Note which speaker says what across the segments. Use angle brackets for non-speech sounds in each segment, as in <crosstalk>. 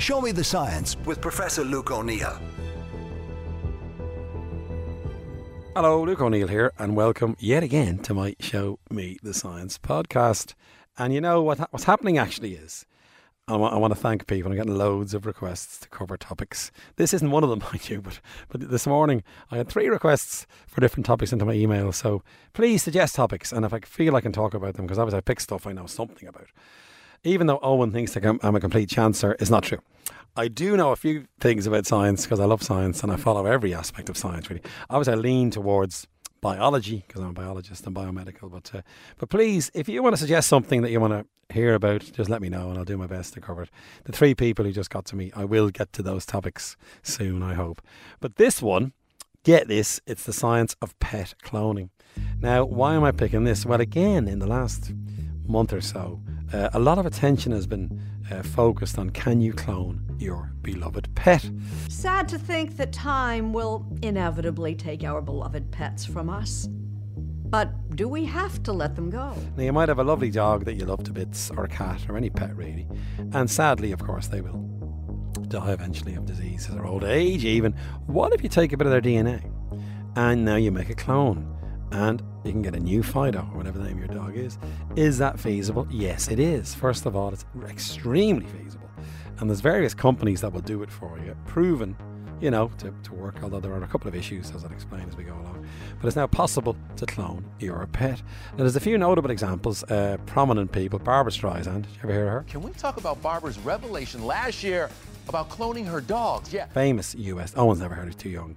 Speaker 1: Show Me the Science with Professor Luke O'Neill.
Speaker 2: Hello, Luke O'Neill here, and welcome yet again to my Show Me the Science podcast. And you know what? What's happening actually is I want, want to thank people. I'm getting loads of requests to cover topics. This isn't one of them, <laughs> mind you, but but this morning I had three requests for different topics into my email. So please suggest topics, and if I feel I can talk about them, because obviously I pick stuff I know something about. Even though Owen thinks that I'm a complete chancer, it's not true. I do know a few things about science because I love science and I follow every aspect of science. Really, obviously I lean towards biology because I'm a biologist and biomedical. But uh, but please, if you want to suggest something that you want to hear about, just let me know and I'll do my best to cover it. The three people who just got to me, I will get to those topics soon, I hope. But this one, get this, it's the science of pet cloning. Now, why am I picking this? Well, again, in the last month or so, uh, a lot of attention has been uh, focused on can you clone your beloved pet?
Speaker 3: Sad to think that time will inevitably take our beloved pets from us. But do we have to let them go?
Speaker 2: Now, you might have a lovely dog that you love to bits, or a cat, or any pet really. And sadly, of course, they will die eventually of diseases or old age, even. What if you take a bit of their DNA and now you make a clone? And you can get a new Fido or whatever the name of your dog is. Is that feasible? Yes, it is. First of all, it's extremely feasible. And there's various companies that will do it for you, proven, you know, to, to work, although there are a couple of issues, as I'll explain as we go along. But it's now possible to clone your pet. Now, there's a few notable examples, uh, prominent people. Barbra Streisand, did you ever hear of her?
Speaker 4: Can we talk about Barbra's revelation last year about cloning her dogs? Yeah.
Speaker 2: Famous US, Owen's never heard, of too young.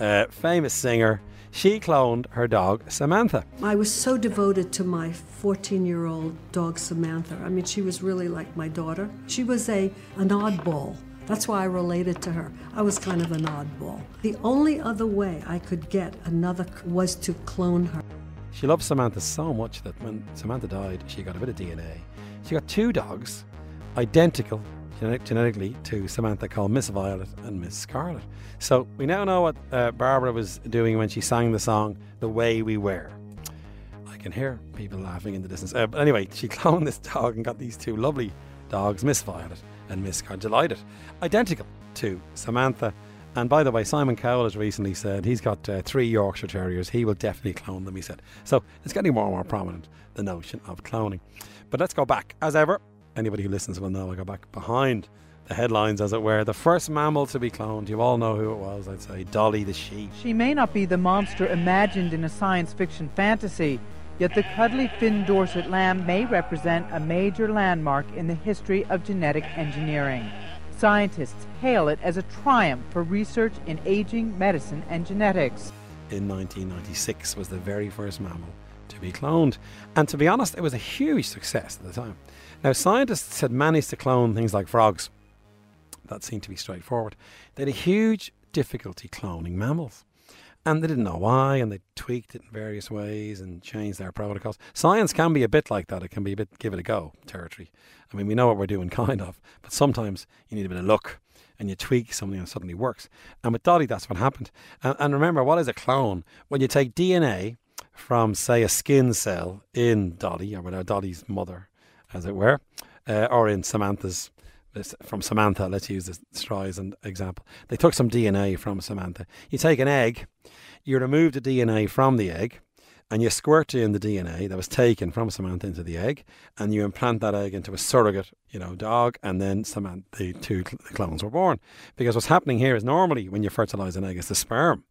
Speaker 2: Uh, famous singer, she cloned her dog, Samantha.
Speaker 5: I was so devoted to my 14 year old dog, Samantha. I mean, she was really like my daughter. She was a, an oddball. That's why I related to her. I was kind of an oddball. The only other way I could get another was to clone her.
Speaker 2: She loved Samantha so much that when Samantha died, she got a bit of DNA. She got two dogs, identical genetic, genetically to Samantha called Miss Violet and Miss Scarlet. So we now know what uh, Barbra was doing when she sang the song The Way We Were. I can hear people laughing in the distance. Uh, but anyway, she <laughs> cloned this dog and got these two lovely dogs, Miss Violet and Miss Scarlet. Delighted. Identical to Samantha. And by the way, Simon Cowell has recently said he's got uh, three Yorkshire Terriers. He will definitely clone them, he said. So it's getting more and more prominent, the notion of cloning. But let's go back. As ever, anybody who listens will know I go back behind the headlines, as it were. The first mammal to be cloned, you all know who it was, I'd say Dolly the sheep.
Speaker 6: She may not be the monster imagined in a science fiction fantasy, yet the cuddly Finn Dorset lamb may represent a major landmark in the history of genetic engineering. Scientists hail it as a triumph for research in aging, medicine, and genetics.
Speaker 2: In 1996 was the very first mammal to be cloned, and to be honest, it was a huge success at the time. Now, scientists had managed to clone things like frogs. That seemed to be straightforward. They had a huge difficulty cloning mammals. And they didn't know why, and they tweaked it in various ways and changed their protocols. Science can be a bit like that. It can be a bit give it a go territory. I mean, we know what we're doing, <laughs> kind of, but sometimes you need a bit of luck and you tweak something and it suddenly works. And with Dolly, that's what happened. And, and remember, what is a clone? When you take DNA from, say, a skin cell in Dolly, or whatever, Dolly's mother, as it were, uh, or in Samantha's from Samantha. Let's use the Streisand example. They took some DNA from Samantha. You take an egg, you remove the DNA from the egg, and you squirt in the DNA that was taken from Samantha into the egg, and you implant that egg into a surrogate, you know, dog, and then Samantha, the two clones were born. Because what's happening here is normally when you fertilize an egg, it's the sperm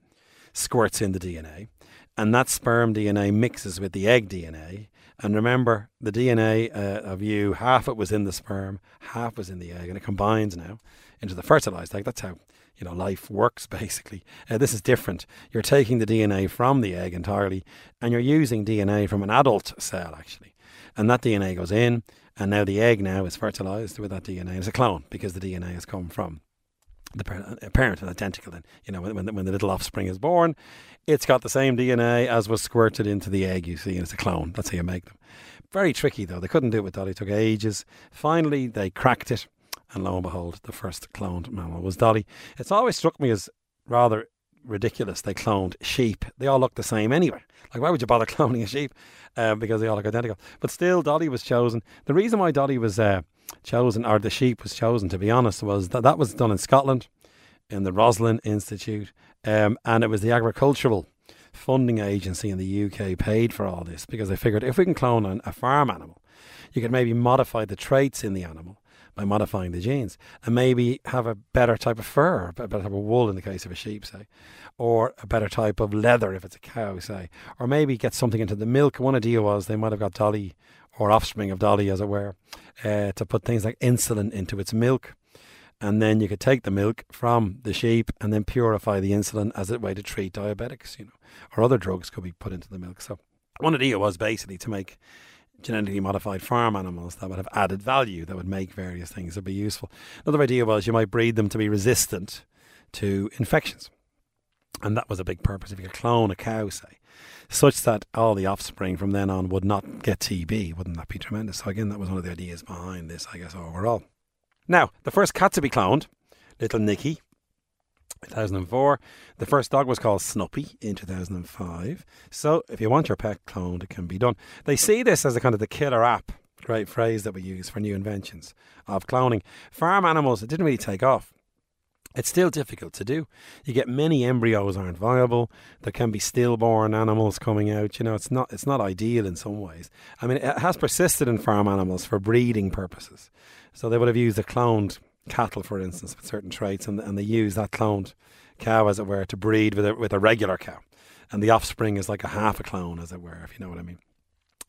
Speaker 2: squirts in the DNA, and that sperm DNA mixes with the egg DNA, and remember, the DNA uh, of you, half it was in the sperm, half was in the egg, and it combines now into the fertilized egg. That's how you know life works <laughs> basically. Uh, this is different. You're taking the DNA from the egg entirely, and you're using DNA from an adult cell actually, and that DNA goes in, and now the egg now is fertilized with that DNA. It's a clone because the DNA has come from the parent, and identical. And you know, when, when, when the little offspring is born, it's got the same DNA as was squirted into the egg. You see, and it's a clone. That's how you make them. Very tricky though. They couldn't do it with Dolly. It took ages. Finally, they cracked it, and lo and behold, the first cloned mammal was Dolly. It's always struck me as rather ridiculous. They cloned sheep. They all look the same anyway. Like, why would you bother <laughs> cloning a sheep? Uh, because they all look identical. But still, Dolly was chosen. The reason why Dolly was uh, chosen, or the sheep was chosen, to be honest, was that that was done in Scotland in the Roslin Institute, um, and it was the agricultural funding agency in the UK paid for all this because they figured if we can clone an, a farm animal, you could maybe modify the traits in the animal by modifying the genes and maybe have a better type of fur, a better type of wool in the case of a sheep, say, or a better type of leather if it's a cow, say, or maybe get something into the milk. One idea was they might have got Dolly or offspring of Dolly, as it were, uh, to put things like insulin into its milk. And then you could take the milk from the sheep and then purify the insulin as a way to treat diabetics, you know, or other drugs could be put into the milk. So one idea was basically to make genetically modified farm animals that would have added value, that would make various things that would be useful. Another idea was you might breed them to be resistant to infections. And that was a big purpose. If you could clone a cow, say, such that all the offspring from then on would not get TB, wouldn't that be tremendous? So, again, that was one of the ideas behind this, I guess, overall. Now, the first cat to be cloned, little Nicky, 2004. The first dog was called Snuppy in 2005. So if you want your pet cloned, it can be done. They see this as a kind of the killer app, great phrase that we use for new inventions of cloning. Farm animals, it didn't really take off. It's still difficult to do. You get many embryos aren't viable. There can be stillborn animals coming out. You know, it's not it's not ideal in some ways. I mean, it has persisted in farm animals for breeding purposes. So they would have used a cloned cattle, for instance, with certain traits, and, and they use that cloned cow, as it were, to breed with a, with a regular cow. And the offspring is like a half a clone, as it were, if you know what I mean.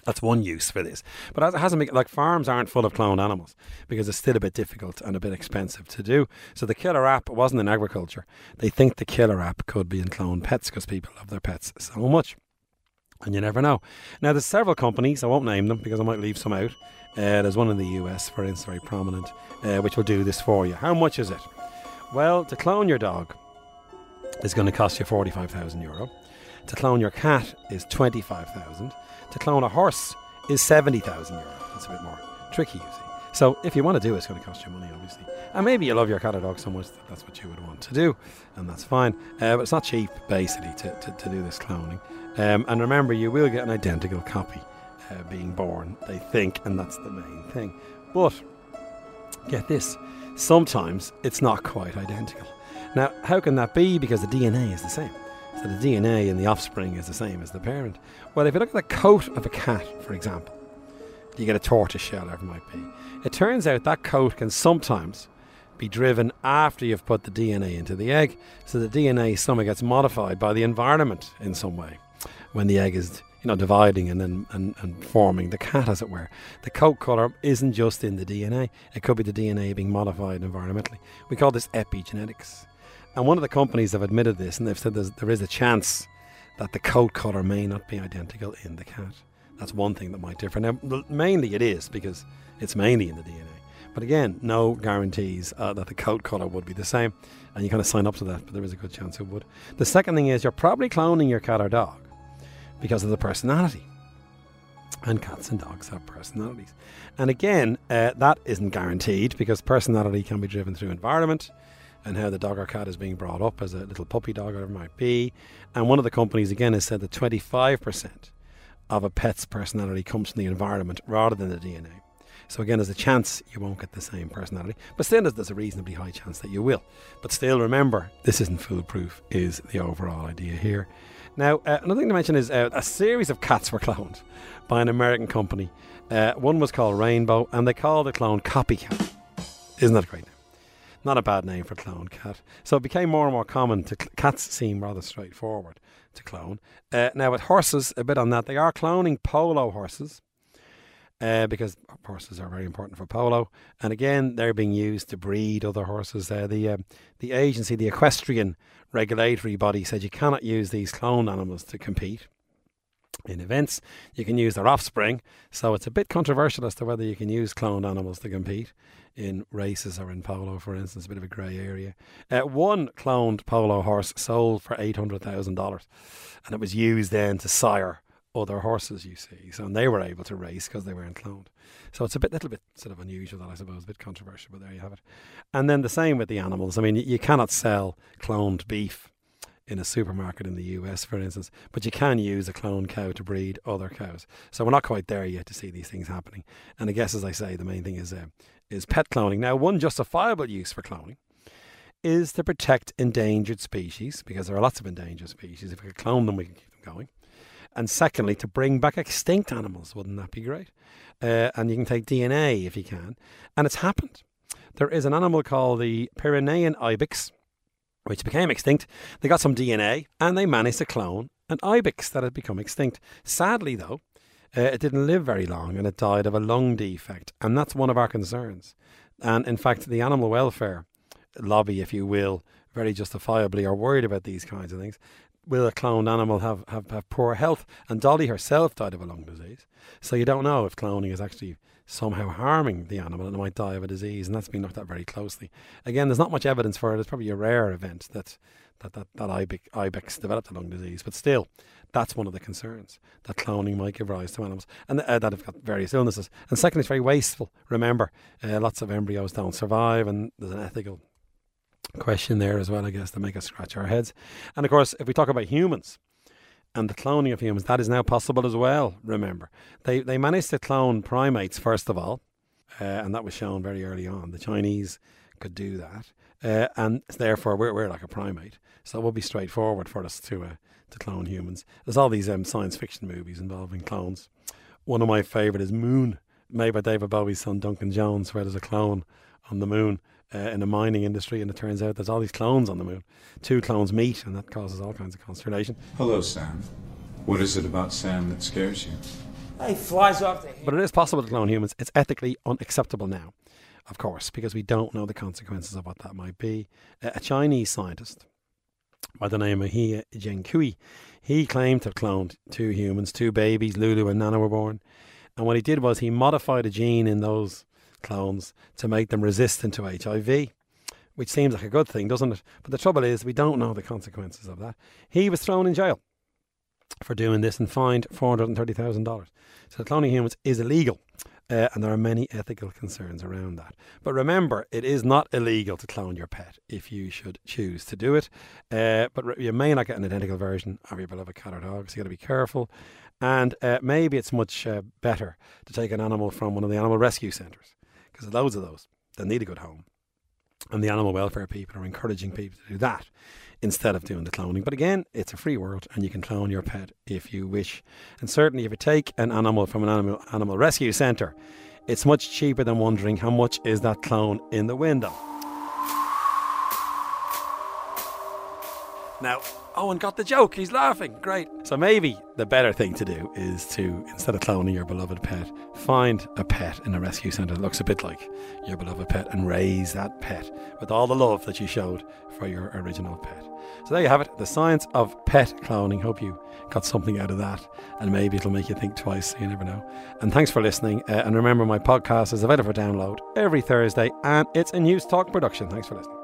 Speaker 2: That's one use for this. But it hasn't been, like farms aren't full of cloned animals because it's still a bit difficult and a bit expensive to do. So the killer app wasn't in agriculture. They think the killer app could be in cloned pets because people love their pets so much. And you never know. Now, there's several companies, I won't name them because I might leave some out. Uh, there's one in the US, for instance, very prominent, uh, which will do this for you. How much is it? Well, to clone your dog is going to cost you 45,000 euro. To clone your cat is 25,000. To clone a horse is 70,000 euro. That's a bit more tricky, you see. So if you want to do it, it's going to cost you money, obviously. And maybe you love your cat or dog so much that that's what you would want to do, and that's fine. Uh, but it's not cheap, basically, to, to, to do this cloning. Um, and remember, you will get an identical copy uh, being born, they think, and that's the main thing. But get this sometimes it's not quite identical. Now, how can that be? Because the DNA is the same. So the DNA in the offspring is the same as the parent. Well, if you look at the coat of a cat, for example, you get a tortoise shell, whatever it might be. It turns out that coat can sometimes be driven after you've put the DNA into the egg, so the DNA somehow gets modified by the environment in some way when the egg is you know, dividing and then and, and forming the cat, as it were. The coat colour isn't just in the DNA; it could be the DNA being modified environmentally. We call this epigenetics, and one of the companies have admitted this, and they've said there is a chance that the coat colour may not be identical in the cat. That's one thing that might differ. Now, mainly it is because it's mainly in the DNA. But again, no guarantees uh, that the coat colour would be the same, and you kind of sign up to that, but there is a good chance it would. The second thing is you're probably cloning your cat or dog because of the personality. And cats and dogs have personalities. And again, uh, that isn't guaranteed because personality can be driven through environment and how the dog or cat is being brought up as a little puppy dog, or it might be. And one of the companies, again, has said that 25% of a pet's personality comes from the environment rather than the DNA. So again, there's a chance you won't get the same personality, but still there's a reasonably high chance that you will. But still, remember, this isn't foolproof, is the overall idea here. Now, uh, another thing to mention is uh, a series of cats were cloned by an American company. Uh, one was called Rainbow, and they called the clone Copycat. Isn't that a great name? Not a bad name for clone cat. So it became more and more common. To cl- cats seem rather straightforward to clone. Uh, now with horses, a bit on that, they are cloning polo horses. Uh, because horses are very important for polo, and again they're being used to breed other horses. Uh, the um, the agency, the equestrian regulatory body said you cannot use these cloned animals to compete in events. You can use their offspring, so it's a bit controversial as to whether you can use cloned animals to compete in races or in polo, for instance, a bit of a grey area. Uh, one cloned polo horse sold for eight hundred thousand dollars, and it was used then to sire other horses. You see, so and they were able to race because they weren't cloned. So it's a bit, little bit sort of unusual, that I suppose, a bit controversial, but there you have it. And then the same with the animals. I mean, you cannot sell cloned beef in a supermarket in the US, for instance, but you can use a cloned cow to breed other cows. So we're not quite there yet to see these things happening. And I guess, as I say, the main thing is uh, is pet cloning. Now, one justifiable use for cloning is to protect endangered species, because there are lots of endangered species. If we could clone them, we can keep them going. And secondly, to bring back extinct animals. Wouldn't that be great? Uh, and you can take DNA if you can. And it's happened. There is an animal called the Pyrenean ibex, which became extinct. They got some DNA and they managed to clone an ibex that had become extinct. Sadly, though, uh, it didn't live very long and it died of a lung defect. And that's one of our concerns. And in fact, the animal welfare lobby, if you will, very justifiably are worried about these kinds of things. Will a cloned animal have, have, have poor health? And Dolly herself died of a lung disease. So you don't know if cloning is actually somehow harming the animal and it might die of a disease. And that's been looked at very closely. Again, there's not much evidence for it. It's probably a rare event that that, that, that ibex, ibex developed a lung disease. But still, that's one of the concerns that cloning might give rise to animals and uh, that have got various illnesses. And secondly, it's very wasteful. Remember, uh, lots of embryos don't survive, and there's an ethical question there as well, I guess, to make us scratch our heads. And of course, if we talk about humans and the cloning of humans, that is now possible as well. Remember, they they managed to clone primates first of all, uh, and that was shown very early on. The Chinese could do that, uh, and therefore we're we're like a primate. So it would be straightforward for us to uh, to clone humans. There's all these um, science fiction movies involving clones. One of my favourite is Moon, made by David Bowie's son Duncan Jones, where there's a clone on the moon uh, in the mining industry, and it turns out there's all these clones on the moon. Two clones meet, and that causes all kinds of consternation.
Speaker 7: Hello, Sam. What is it about Sam that scares you?
Speaker 8: He flies off the.
Speaker 2: But it is possible to clone humans. It's ethically unacceptable now, of course, because we don't know the consequences of what that might be. Uh, a Chinese scientist by the name of He Jiankui, he claimed to have cloned two humans, two babies, Lulu and Nana were born. And what he did was he modified a gene in those clones to make them resistant to HIV, which seems like a good thing, doesn't it? But the trouble is, we don't know the consequences of that. He was thrown in jail for doing this and fined $430,000. So cloning humans is illegal. Uh, and there are many ethical concerns around that. But remember, it is not illegal to clone your pet if you should choose to do it. Uh, but re- you may not get an identical version of your beloved cat or dog, so you got to be careful. And uh, maybe it's much uh, better to take an animal from one of the animal rescue centres because loads of those that need a good home. And the animal welfare people are encouraging people to do that instead of doing the cloning. But again, it's a free world and you can clone your pet if you wish. And certainly, if you take an animal from an animal, animal rescue centre, it's much cheaper than wondering how much is that clone in the window. Now, Owen got the joke. He's laughing. Great. So maybe the better thing to do is to, instead of cloning your beloved pet, find a pet in a rescue centre that looks a bit like your beloved pet and raise that pet with all the love that you showed for your original pet. So there you have it, the science of pet cloning. Hope you got something out of that, and maybe it'll make you think twice. You never know. And thanks for listening. Uh, and remember, my podcast is available for download every Thursday, and it's a Newstalk production. Thanks for listening.